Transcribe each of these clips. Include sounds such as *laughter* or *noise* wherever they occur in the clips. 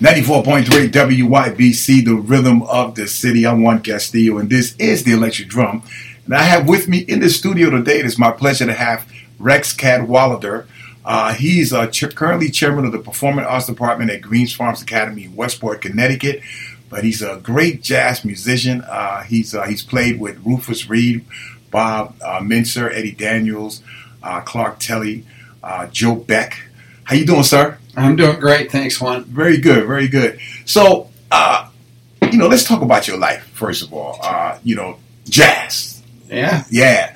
94.3 WYBC, the rhythm of the city. I'm Juan Castillo, and this is the electric drum. And I have with me in the studio today, it is my pleasure to have Rex Cadwallader. Uh, he's uh, ch- currently chairman of the Performing Arts Department at Greens Farms Academy in Westport, Connecticut. But he's a great jazz musician. Uh, he's uh, he's played with Rufus Reid, Bob uh, Eddie Daniels, uh, Clark Terry, uh, Joe Beck. How you doing, sir? I'm doing great, thanks, Juan. Very good, very good. So, uh, you know, let's talk about your life first of all. Uh, you know, jazz. Yeah. Yeah.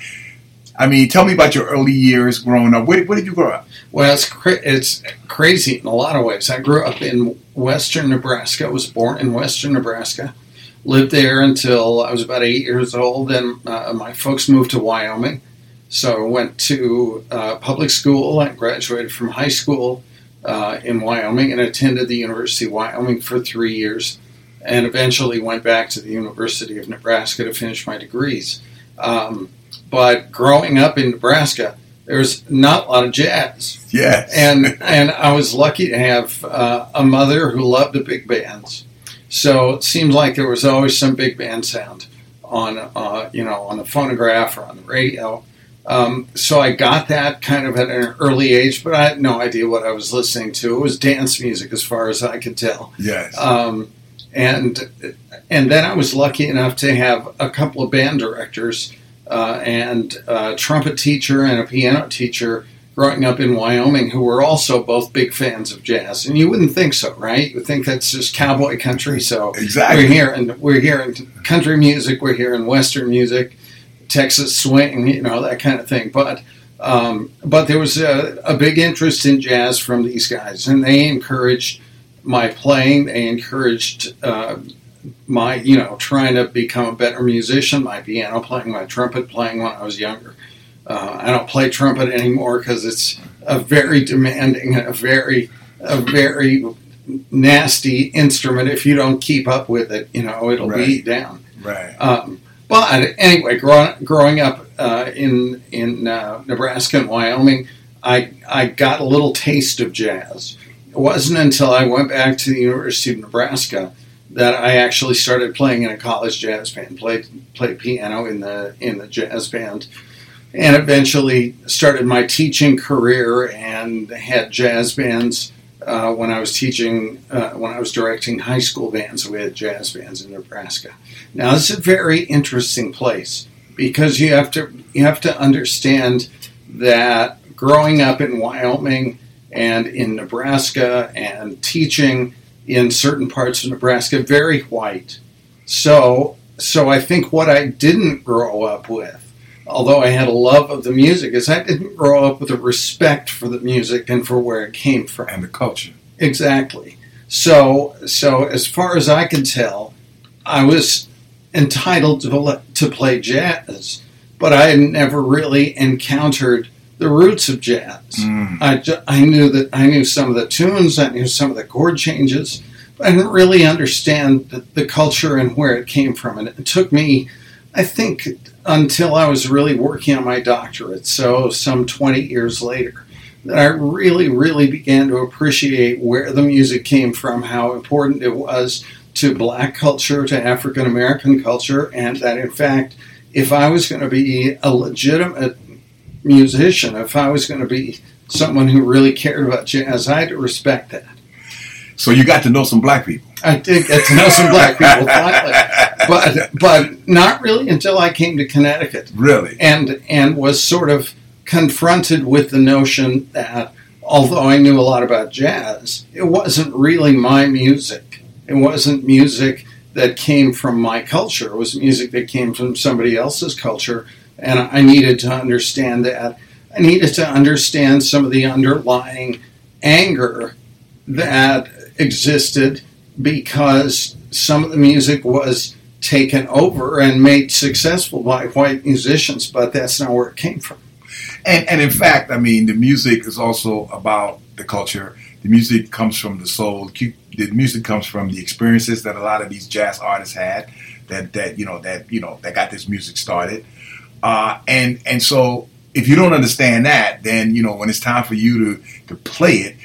I mean, tell me about your early years growing up. Where, where did you grow up? Well, it's cra- it's crazy in a lot of ways. I grew up in western Nebraska. I was born in western Nebraska. Lived there until I was about eight years old. Then uh, my folks moved to Wyoming. So I went to uh, public school. I graduated from high school uh, in Wyoming and attended the University of Wyoming for three years, and eventually went back to the University of Nebraska to finish my degrees. Um, but growing up in Nebraska, there's not a lot of jazz, Yes. and and I was lucky to have uh, a mother who loved the big bands. So it seemed like there was always some big band sound on uh, you know on the phonograph or on the radio. Um, so I got that kind of at an early age, but I had no idea what I was listening to. It was dance music, as far as I could tell. yes. Um, and and then I was lucky enough to have a couple of band directors uh, and a trumpet teacher and a piano teacher growing up in Wyoming who were also both big fans of jazz. And you wouldn't think so, right? You would think that's just cowboy country. So Exactly. we're here and we're here in country music, we're here in western music, Texas swing, you know that kind of thing. But um, but there was a, a big interest in jazz from these guys, and they encouraged my playing. They encouraged uh, my, you know, trying to become a better musician. My piano playing, my trumpet playing when I was younger. Uh, I don't play trumpet anymore because it's a very demanding, and a very, a very nasty instrument. If you don't keep up with it, you know, it'll Right. beat you down. right. Um, but anyway, growing, growing up uh, in in uh, Nebraska and Wyoming, I I got a little taste of jazz. It wasn't until I went back to the University of Nebraska that I actually started playing in a college jazz band. played played piano in the in the jazz band, and eventually started my teaching career and had jazz bands. Uh, when I was teaching, uh, when I was directing high school bands, we had jazz bands in Nebraska. Now, is a very interesting place because you have to you have to understand that growing up in Wyoming and in Nebraska and teaching in certain parts of Nebraska, very white. So, so I think what I didn't grow up with, although I had a love of the music, is I didn't grow up with a respect for the music and for where it came from. and the culture. Exactly. So, so as far as I can tell, I was entitled to, to play jazz, but I had never really encountered the roots of jazz. Mm. I, ju- I knew that I knew some of the tunes, I knew some of the chord changes, but I didn't really understand the, the culture and where it came from. And it took me, I think, until I was really working on my doctorate, so some 20 years later, that I really, really began to appreciate where the music came from, how important it was to black culture, to African American culture, and that in fact, if I was going to be a legitimate musician, if I was going to be someone who really cared about jazz, I had to respect that. So you got to know some black people. I did get to know some black people finally, but but not really until I came to Connecticut Really? and and was sort of confronted with the notion that although I knew a lot about jazz, it wasn't really my music. It wasn't music that came from my culture. It was music that came from somebody else's culture, and I needed to understand that. I needed to understand some of the underlying anger that existed because some of the music was taken over and made successful by white musicians, but that's not where it came from. And and in fact, I mean, the music is also about the culture. The music comes from the soul. The music comes from the experiences that a lot of these jazz artists had. That that you know that you know that got this music started. Uh, and and so if you don't understand that, then you know when it's time for you to to play it,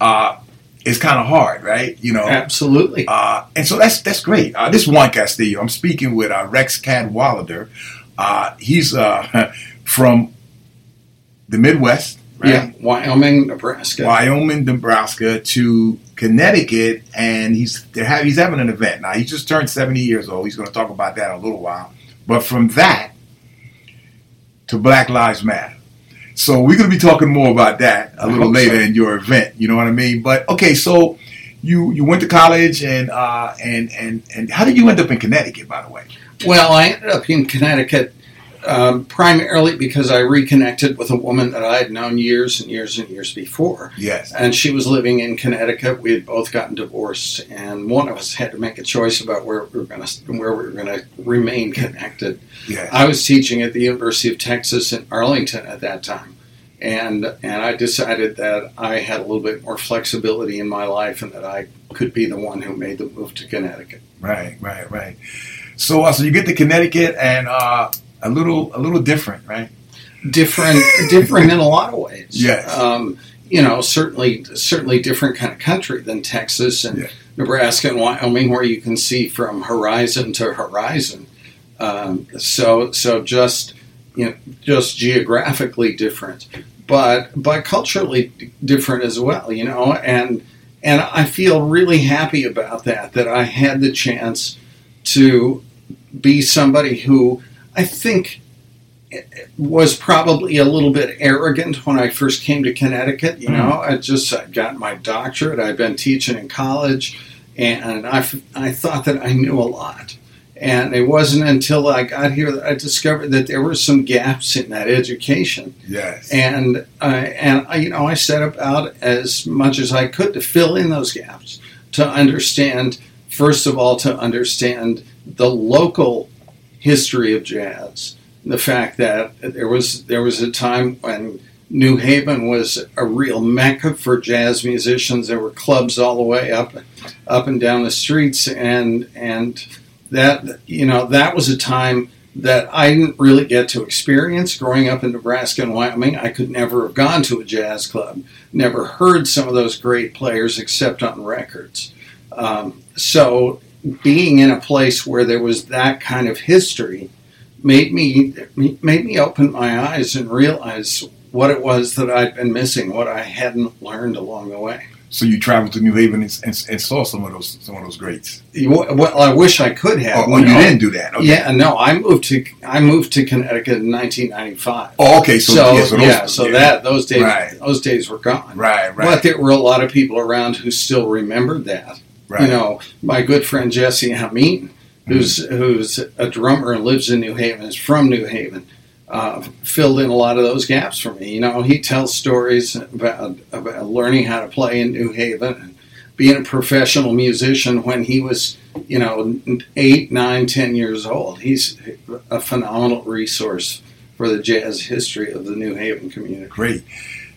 uh, it's kind of hard, right? You know, absolutely. Uh, and so that's that's great. Uh, this is Juan Castillo. I'm speaking with uh, Rex Cadwallader. Uh, he's uh, *laughs* from the Midwest, right? Yeah, Wyoming, Nebraska. Wyoming, Nebraska to Connecticut, and he's ha- he's having an event now. He just turned 70 years old. He's going to talk about that in a little while. But from that to Black Lives Matter. So we're going to be talking more about that a little later so. in your event. You know what I mean? But okay, so you you went to college and uh, and and and how did you end up in Connecticut? By the way. Well, I ended up in Connecticut um, primarily because I reconnected with a woman that I had known years and years and years before. Yes. And she was living in Connecticut. We had both gotten divorced, and one of us had to make a choice about where we were going to where we were going to remain connected. Yes. I was teaching at the University of Texas in Arlington at that time. And, and I decided that I had a little bit more flexibility in my life and that I could be the one who made the move to Connecticut. Right, right, right. So, uh, so you get to Connecticut, and uh, a little a little different, right? Different, different in a lot of ways. *laughs* Yes. Um, you know, certainly, certainly different kind of country than Texas and yeah. Nebraska and Wyoming, where you can see from horizon to horizon. Um, so, so just you know, just geographically different, but but culturally different as well. You know, and and I feel really happy about that. That I had the chance to be somebody who I think was probably a little bit arrogant when I first came to Connecticut. You know, mm. I just I got my doctorate. I'd been teaching in college, and I, I thought that I knew a lot. And it wasn't until I got here that I discovered that there were some gaps in that education. Yes. And uh, and I, you know I set about as much as I could to fill in those gaps to understand. First of all, to understand the local history of jazz. The fact that there was there was a time when New Haven was a real mecca for jazz musicians. There were clubs all the way up up and down the streets, and and that you know that was a time that I didn't really get to experience growing up in Nebraska and Wyoming. I could never have gone to a jazz club, never heard some of those great players except on records. Um, so being in a place where there was that kind of history made me made me open my eyes and realize what it was that I'd been missing, what I hadn't learned along the way. So you traveled to New Haven and, and, and saw some of those some of those greats. Well, I wish I could have. Oh, oh you, didn't do that? Okay. Yeah, no. I moved to I moved to Connecticut in 1995. Oh, okay. So, so yeah, so, those, yeah, so yeah. that those days right. those days were gone. Right, right. But there were a lot of people around who still remembered that. Right. You know, my good friend Jesse Hameen, who's mm-hmm. who's a drummer and lives in New Haven, is from New Haven, uh, filled in a lot of those gaps for me. You know, he tells stories about about learning how to play in New Haven and being a professional musician when he was, you know, eight, nine, ten years old. He's a phenomenal resource for the jazz history of the New Haven community. Great.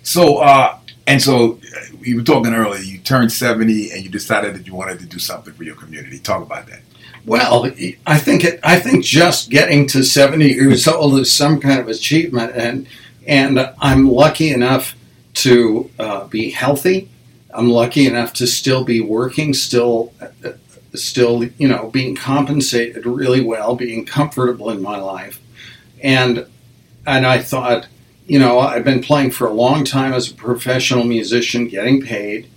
So, uh, and so we were talking earlier. You turned seventy, and you decided that you wanted to do something for your community. Talk about that. Well, I think it, I think just getting to seventy years old is some kind of achievement, and and I'm lucky enough to uh, be healthy. I'm lucky enough to still be working, still, uh, still, you know, being compensated really well, being comfortable in my life, and and I thought you know, I've been playing for a long time as a professional musician, getting paid.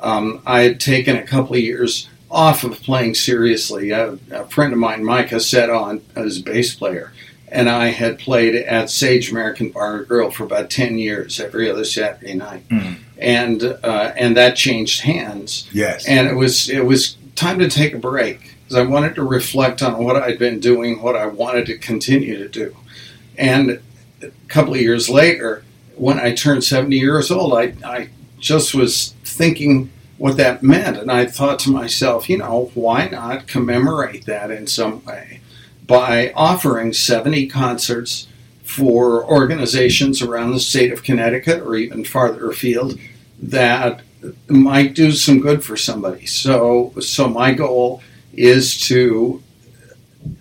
Um, I had taken a couple of years off of playing seriously. A, a, friend of mine, Micah, sat on as a bass player, and I had played at Sage American Bar and Grill for about ten years, every other Saturday night, mm. and uh, and that changed hands. Yes, and it was it was time to take a break because I wanted to reflect on what I'd been doing, what I wanted to continue to do, and a couple of years later, when I turned 70 years old, I, I just was thinking what that meant. And I thought to myself, you know, why not commemorate that in some way by offering 70 concerts for organizations around the state of Connecticut or even farther afield that might do some good for somebody. So, so my goal is to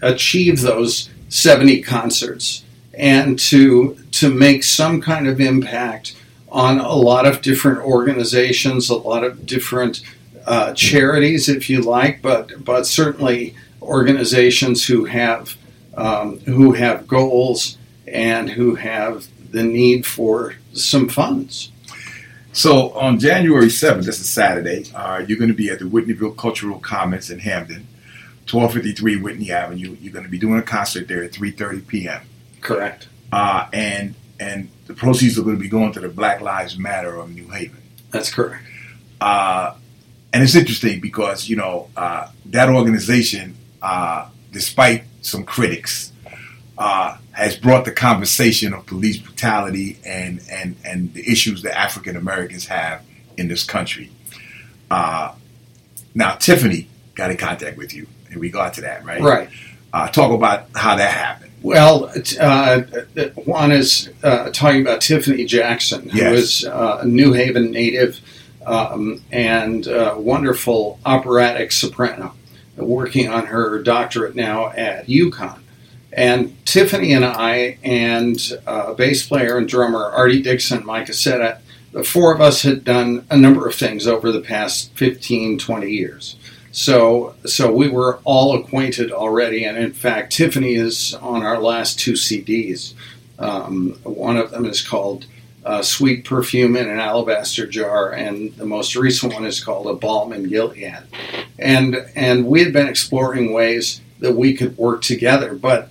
achieve those 70 concerts and to to make some kind of impact on a lot of different organizations, a lot of different uh, charities, if you like, but but certainly organizations who have um, who have goals and who have the need for some funds. So on January 7th, this is Saturday, uh, you're going to be at the Whitneyville Cultural Commons in Hamden, 1253 Whitney Avenue. You're going to be doing a concert there at 3.30 p.m. Correct. Uh, and and the proceeds are going to be going to the Black Lives Matter of New Haven. That's correct. Uh, and it's interesting because you know uh, that organization, uh, despite some critics, uh, has brought the conversation of police brutality and and and the issues that African Americans have in this country. Uh, now, Tiffany got in contact with you in regard to that, right? Right. Uh, talk about how that happened. Well, uh, Juan is uh, talking about Tiffany Jackson, who Yes. is uh, a New Haven native um, and uh, wonderful operatic soprano, working on her doctorate now at UConn. And Tiffany and I, and uh, bass player and drummer Artie Dixon, Mike Cassetta, the four of us had done a number of things over the past 15, 20 years. So, so we were all acquainted already, and in fact, Tiffany is on our last two CDs. Um, one of them is called uh, "Sweet Perfume in an Alabaster Jar," and the most recent one is called "A Balm in Gilead." And and we had been exploring ways that we could work together, but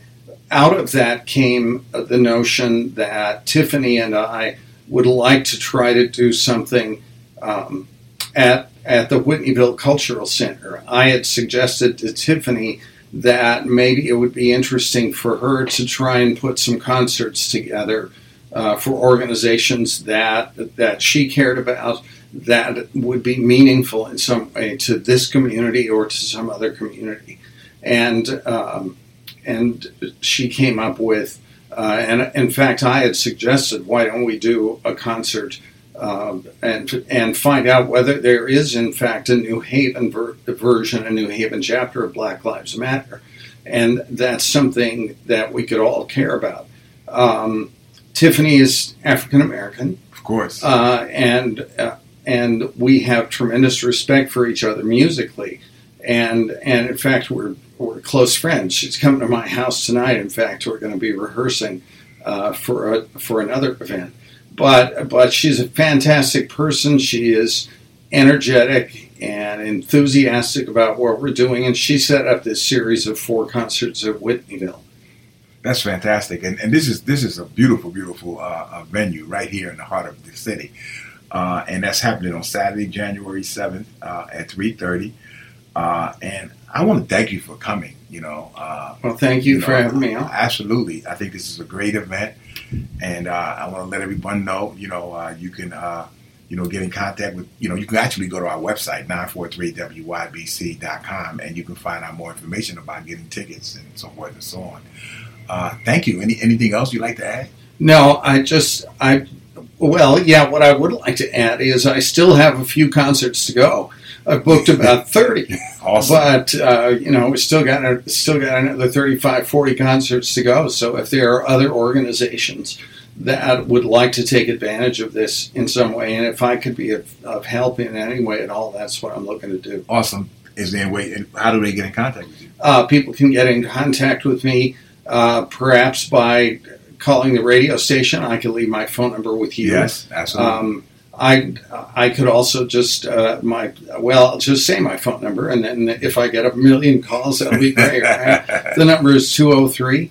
out of that came the notion that Tiffany and I would like to try to do something um, at at the Whitneyville Cultural Center. I had suggested to Tiffany that maybe it would be interesting for her to try and put some concerts together uh, for organizations that that she cared about that would be meaningful in some way to this community or to some other community, and um, and she came up with. Uh, and in fact, I had suggested, why don't we do a concert um, and and find out whether there is in fact a New Haven ver- version, a New Haven chapter of Black Lives Matter, and that's something that we could all care about. Um, Tiffany is African American, Of course. uh, and uh, and we have tremendous respect for each other musically, and and in fact we're we're close friends. She's coming to my house tonight. In fact, we're going to be rehearsing uh, for a, for another event. But but she's a fantastic person. She is energetic and enthusiastic about what we're doing, and she set up this series of four concerts at Whitneyville. That's fantastic, and and this is this is a beautiful, beautiful uh, uh, venue right here in the heart of the city, uh, and that's happening on Saturday, January seventh uh, at three thirty. Uh, and I want to thank you for coming. You know, uh, Well, thank you, for know, having me on. Absolutely, I think this is a great event, and uh, I want to let everyone know. You know, uh, you can. Uh, you know, get in contact with, you know, you can actually go to our website, 943wybc.com, and you can find out more information about getting tickets and so forth and so on. Uh, thank you. Any anything else you'd like to add? No, I just I well, yeah. What I would like to add is I still have a few concerts to go. I've booked about thirty, Awesome. but uh, you know we still got still got another 35, 40 concerts to go. So if there are other organizations that would like to take advantage of this in some way, and if I could be of, of help in any way at all, that's what I'm looking to do. awesome. Is there a way? and How do they get in contact with you? Uh, people can get in contact with me, uh, perhaps by calling the radio station. I can leave my phone number with you. Yes, absolutely. Um, I I could also just uh, my well I'll just say my phone number and then if I get a million calls that'll be great. right? *laughs* the number is 203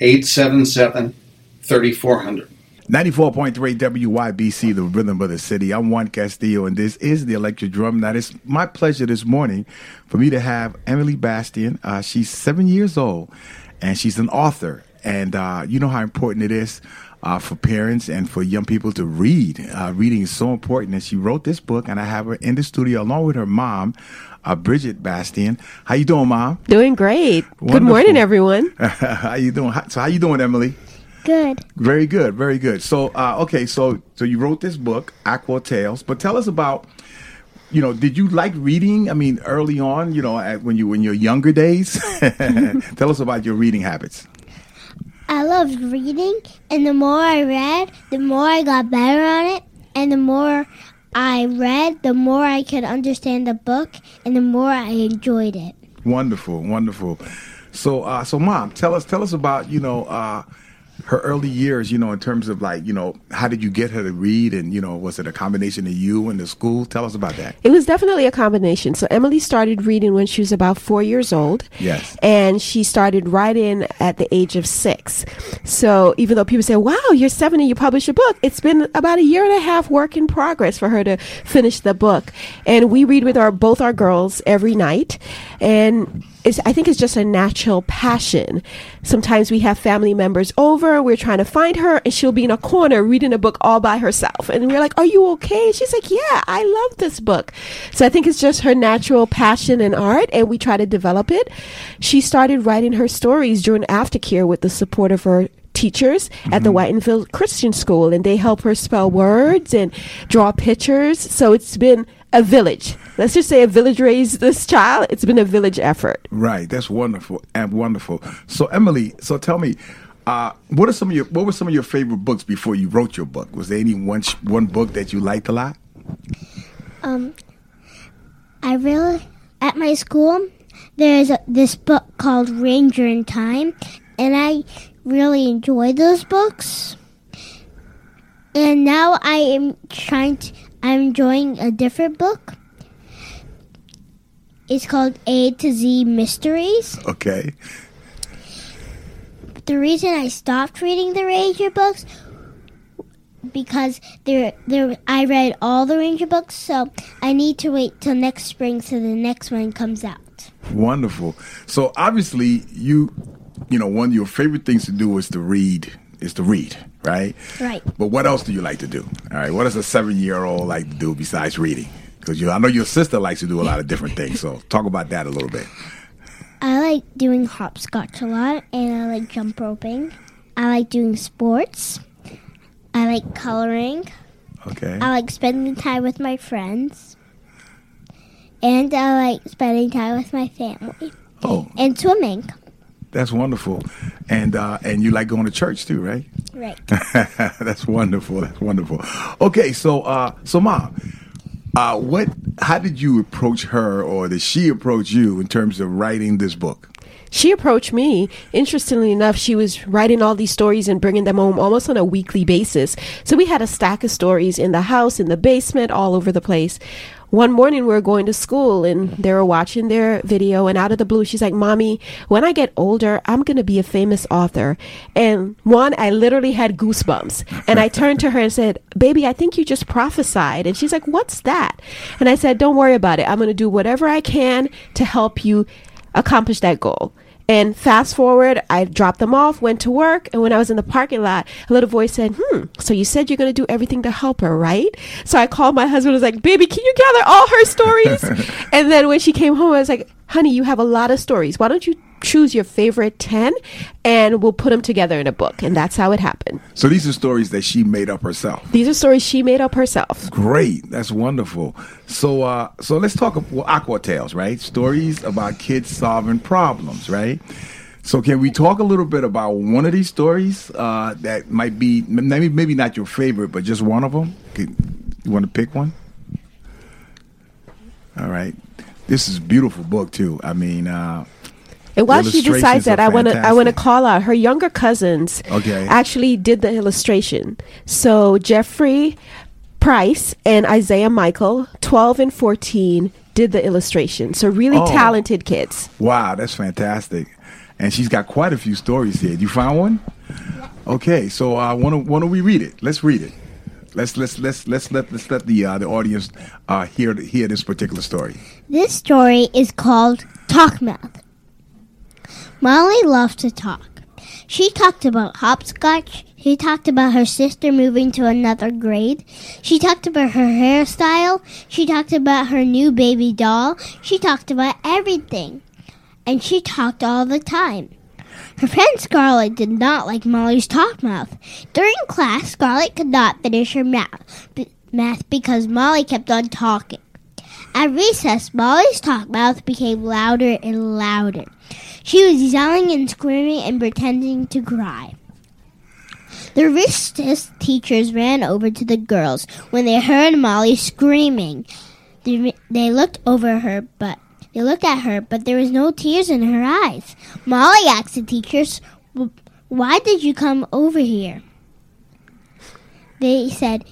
877 3400. 94.3 WYBC, the rhythm of the city. I'm Juan Castillo, and this is the Electric Drum. Now, it's my pleasure this morning for me to have Emily Bastian. Uh, she's seven years old, and she's an author. And uh, you know how important it is uh, for parents and for young people to read. Uh, reading is so important. And she wrote this book, and I have her in the studio along with her mom, uh, Bridget Bastian. How you doing, mom? Doing great. Good morning, everyone. *laughs* how you doing? How- So how you doing, Emily? Good. Very good, very good. So, uh, okay, so so you wrote this book, Aqua Tales, but tell us about, you know, did you like reading? I mean, early on, you know, at, when you in your younger days. *laughs* *laughs* tell us about your reading habits. I loved reading, and the more I read, the more I got better on it, and the more I read, the more I could understand the book, and the more I enjoyed it. Wonderful, wonderful. So, uh, so mom, tell us, tell us about, you know, uh, her early years. You know, in terms of like, you know, how did you get her to read, and you know, was it a combination of you and the school? Tell us about that. It was definitely a combination. So Emily started reading when she was about four years old. Yes. And she started writing at the age of six. So even though people say, wow, you're seven and you publish a book, it's been about a year and a half work in progress for her to finish the book. And we read with our both our girls every night. And it's, I think it's just a natural passion. Sometimes we have family members over, we're trying to find her, and she'll be in a corner reading a book all by herself. And we're like, Are you okay? And she's like, Yeah, I love this book. So I think it's just her natural passion in art, and we try to develop it. She started writing her stories during aftercare with the support of her teachers at the mm-hmm. Whitenville Christian School, and they help her spell words and draw pictures. So it's been a village. Let's just say a village raised this child. It's been a village effort. Right, that's wonderful and wonderful. So Emily, so tell me, uh, what are some of your what were some of your favorite books before you wrote your book? Was there any one sh- one book that you liked a lot? Um, I really at my school there's a, this book called Ranger in Time, and I really enjoy those books. And now I am trying to. I'm enjoying a different book. It's called A to Z Mysteries. Okay, The reason I stopped reading the Ranger books because there there I read all the Ranger books, so I need to wait till next spring so the next one comes out. wonderful. So obviously, you you know one of your favorite things to do is to read. Is to read, right? Right. But what else do you like to do? All right, what does a seven year old like to do besides reading? Because you, I know your sister likes to do a lot of different things. So talk about that a little bit. I like doing hopscotch a lot and I like jump roping. I like doing sports. I like coloring. Okay. I like spending time with my friends. And I like spending time with my family. Oh, And swimming. That's wonderful. And uh, and you like going to church too, right? Right. *laughs* That's wonderful. That's wonderful. Okay, so uh, so mom, uh, what? How did you approach her, or did she approach you in terms of writing this book? She approached me. Interestingly enough, she was writing all these stories and bringing them home almost on a weekly basis. So we had a stack of stories in the house, in the basement, all over the place. One morning we were going to school and they were watching their video and out of the blue she's like, "Mommy, when I get older, I'm going to be a famous author." And one, I literally had goosebumps. And I turned to her and said, "Baby, I think you just prophesied." And she's like, "What's that?" And I said, "Don't worry about it. I'm going to do whatever I can to help you accomplish that goal. And fast forward, I dropped them off, went to work, and when I was in the parking lot, a little voice said, Hmm, so you said you're going to do everything to help her, right? So I called my husband, I was like, Baby, can you gather all her stories? *laughs* and then when she came home, I was like, Honey, you have a lot of stories. Why don't you choose your favorite 10 and we'll put them together in a book? And that's how it happened. So these are stories that she made up herself. These are stories she made up herself. Great, that's wonderful. So uh, so let's talk about well, Aqua Tales, right? Stories about kids solving problems, right? So can we talk a little bit about one of these stories uh, that might be maybe maybe not your favorite, but just one of them? Can, you want to pick one? All right. This is a beautiful book too. I mean, uh, And while she decides that, I want to I want to call out her younger cousins. Okay. Actually, did the illustration. So Jeffrey Price and Isaiah Michael, twelve and fourteen, did the illustration. So really Oh. talented kids. Wow, that's fantastic. And she's got quite a few stories here. You found one? Okay, so uh, why don't why don't we read it? Let's read it. Let's let's let's let's let let's let the uh, the audience uh, hear hear this particular story. This story is called Talk Mouth. Molly loves to talk. She talked about hopscotch, She talked about her sister moving to another grade. She talked about her hairstyle. She talked about her new baby doll. She talked about everything. And she talked all the time. Her friend Scarlett did not like Molly's talk mouth. During class, Scarlett could not finish her math, b- math because Molly kept on talking. At recess, Molly's talk mouth became louder and louder. She was yelling and screaming and pretending to cry. The recess teachers ran over to the girls when they heard Molly screaming. They, they looked over her, but they looked at her, but there was no tears in her eyes. Molly asked the teachers, "Why did you come over here?" They said,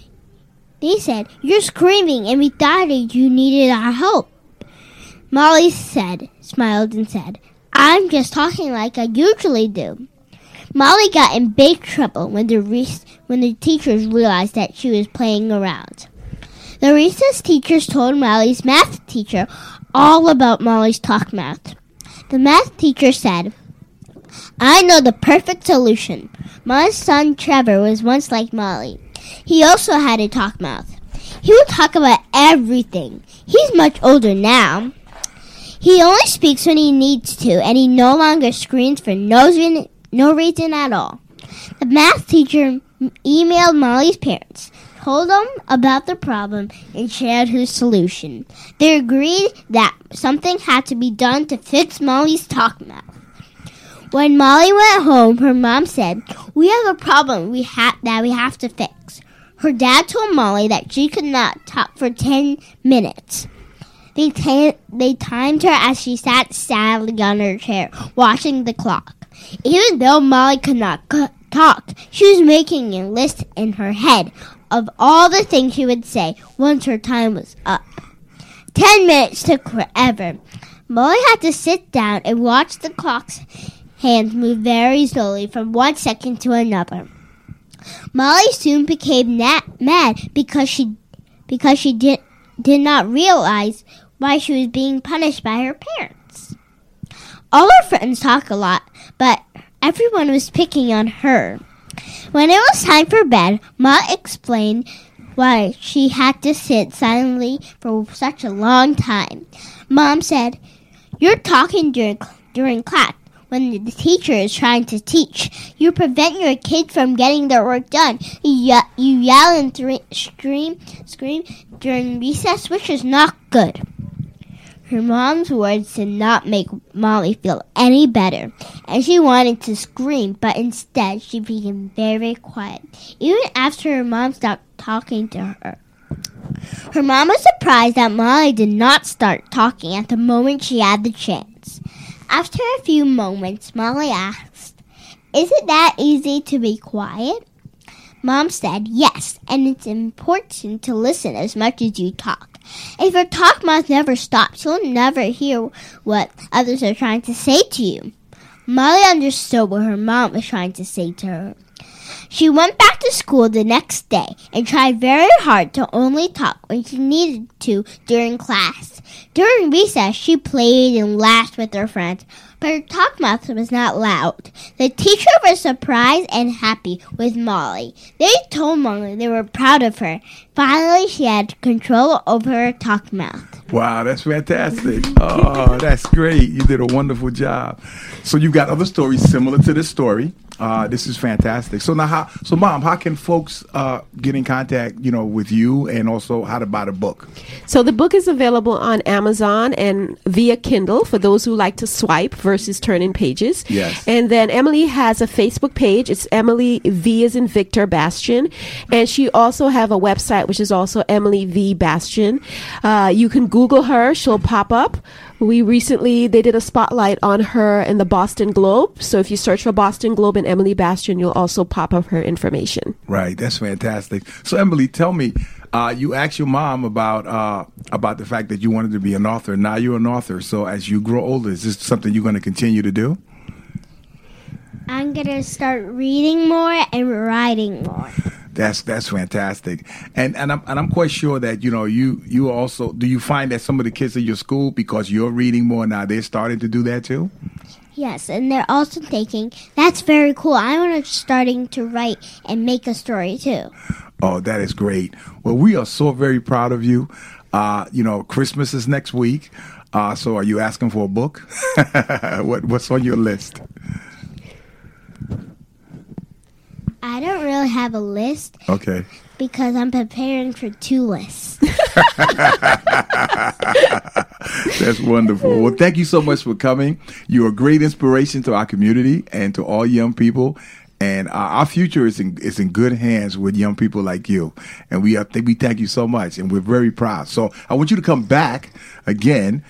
"They said you're screaming, and we thought you needed our help." Molly said, smiled, and said, "I'm just talking like I usually do." Molly got in big trouble when the re- when the teachers realized that she was playing around. The recess teachers told Molly's math teacher all about Molly's talk math. The math teacher said, I know the perfect solution. My son Trevor was once like Molly. He also had a talk mouth. He would talk about everything. He's much older now. He only speaks when he needs to, and he no longer screams for no reason, no reason at all. The math teacher emailed Molly's parents, told them about the problem, and shared his solution. They agreed that something had to be done to fix Molly's talk mouth. When Molly went home, her mom said, "We have a problem we ha- that we have to fix." Her dad told Molly that she could not talk for 10 minutes. They, they timed her as she sat sadly on her chair, watching the clock. Even though Molly could not c- talk, she was making a list in her head of all the things she would say once her time was up. Ten minutes took forever. Molly had to sit down and watch the clock's hands move very slowly from one second to another. Molly soon became na- mad because she because she did did not realize why she was being punished by her parents. All her friends talk a lot, but everyone was picking on her. When it was time for bed, Ma explained why she had to sit silently for such a long time. Mom said, "You're talking during during class." When the teacher is trying to teach, you prevent your kids from getting their work done. You, you yell and scream, scream during recess, which is not good. Her mom's words did not make Molly feel any better, and she wanted to scream, but instead she became very quiet, even after her mom stopped talking to her. Her mom was surprised that Molly did not start talking at the moment she had the chance. After a few moments, Molly asked, Is it that easy to be quiet? Mom said, Yes, and it's important to listen as much as you talk. If your talk mouth never stops, you'll never hear what others are trying to say to you. Molly understood what her mom was trying to say to her. She went back to school the next day and tried very hard to only talk when she needed to during class. During recess, she played and laughed with her friends, but her talk mouth was not loud. The teacher was surprised and happy with Molly. They told Molly they were proud of her. Finally, she had control over her talk mouth. Wow, that's fantastic. Oh, that's great. You did a wonderful job. So you've got other stories similar to this story. Uh, this is fantastic. So now, how? So, mom, how can folks uh, get in contact, you know, with you, and also how to buy the book? So the book is available on Amazon and via Kindle for those who like to swipe versus turning pages. Yes. And then Emily has a Facebook page. It's Emily V is in Victor Bastian, and she also have a website which is also Emily V Bastian. Uh, you can Google her; she'll pop up. We recently they did a spotlight on her in the Boston Globe. So if you search for Boston Globe and Emily Bastian, you'll also pop up her information. Right, that's fantastic. So, Emily, tell me, uh, you asked your mom about uh, about the fact that you wanted to be an author. Now you're an author. So, as you grow older, is this something you're going to continue to do? I'm gonna start reading more and writing more. That's that's fantastic, and and I'm and I'm quite sure that you know you you also do you find that some of the kids at your school because you're reading more now they're starting to do that too. Yes, and they're also thinking that's very cool. I want to starting to write and make a story too. Oh, that is great. Well, we are so very proud of you. Uh, you know, Christmas is next week. Uh, so, are you asking for a book? *laughs* what, what's on your list? I don't really have a list Okay. because I'm preparing for two lists. *laughs* *laughs* That's wonderful. Well, thank you so much for coming. You're a great inspiration to our community and to all young people. And uh, our future is in is in good hands with young people like you. And we are, we thank you so much, and we're very proud. So I want you to come back again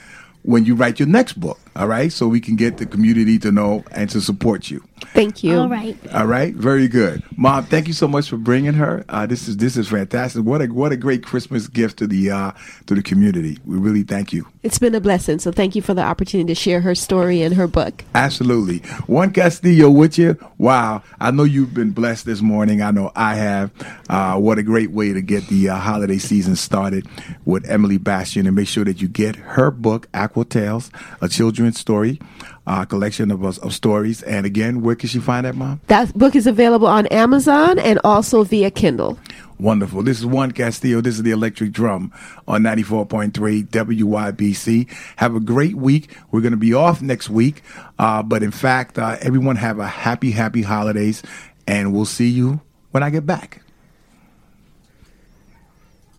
when you write your next book. All right, so we can get the community to know and to support you. Thank you. All right. All right, very good, Mom. Thank you so much for bringing her. Uh, this is this is fantastic. What a what a great Christmas gift to the uh, to the community. We really thank you. It's been a blessing. So thank you for the opportunity to share her story and her book. Absolutely. Juan Castillo with you. Wow. I know you've been blessed this morning. I know I have. Uh, what a great way to get the uh, holiday season started with Emily Bastian and make sure that you get her book, Aqua Tales, a children's story, uh, collection of, of stories. And again, where can she find that, Mom? That book is available on Amazon and also via Kindle. Wonderful. This is Juan Castillo. This is the Electric Drum on 94.3 WYBC. Have a great week. We're going to be off next week. Uh, but in fact, uh, everyone have a happy, happy holidays. And we'll see you when I get back.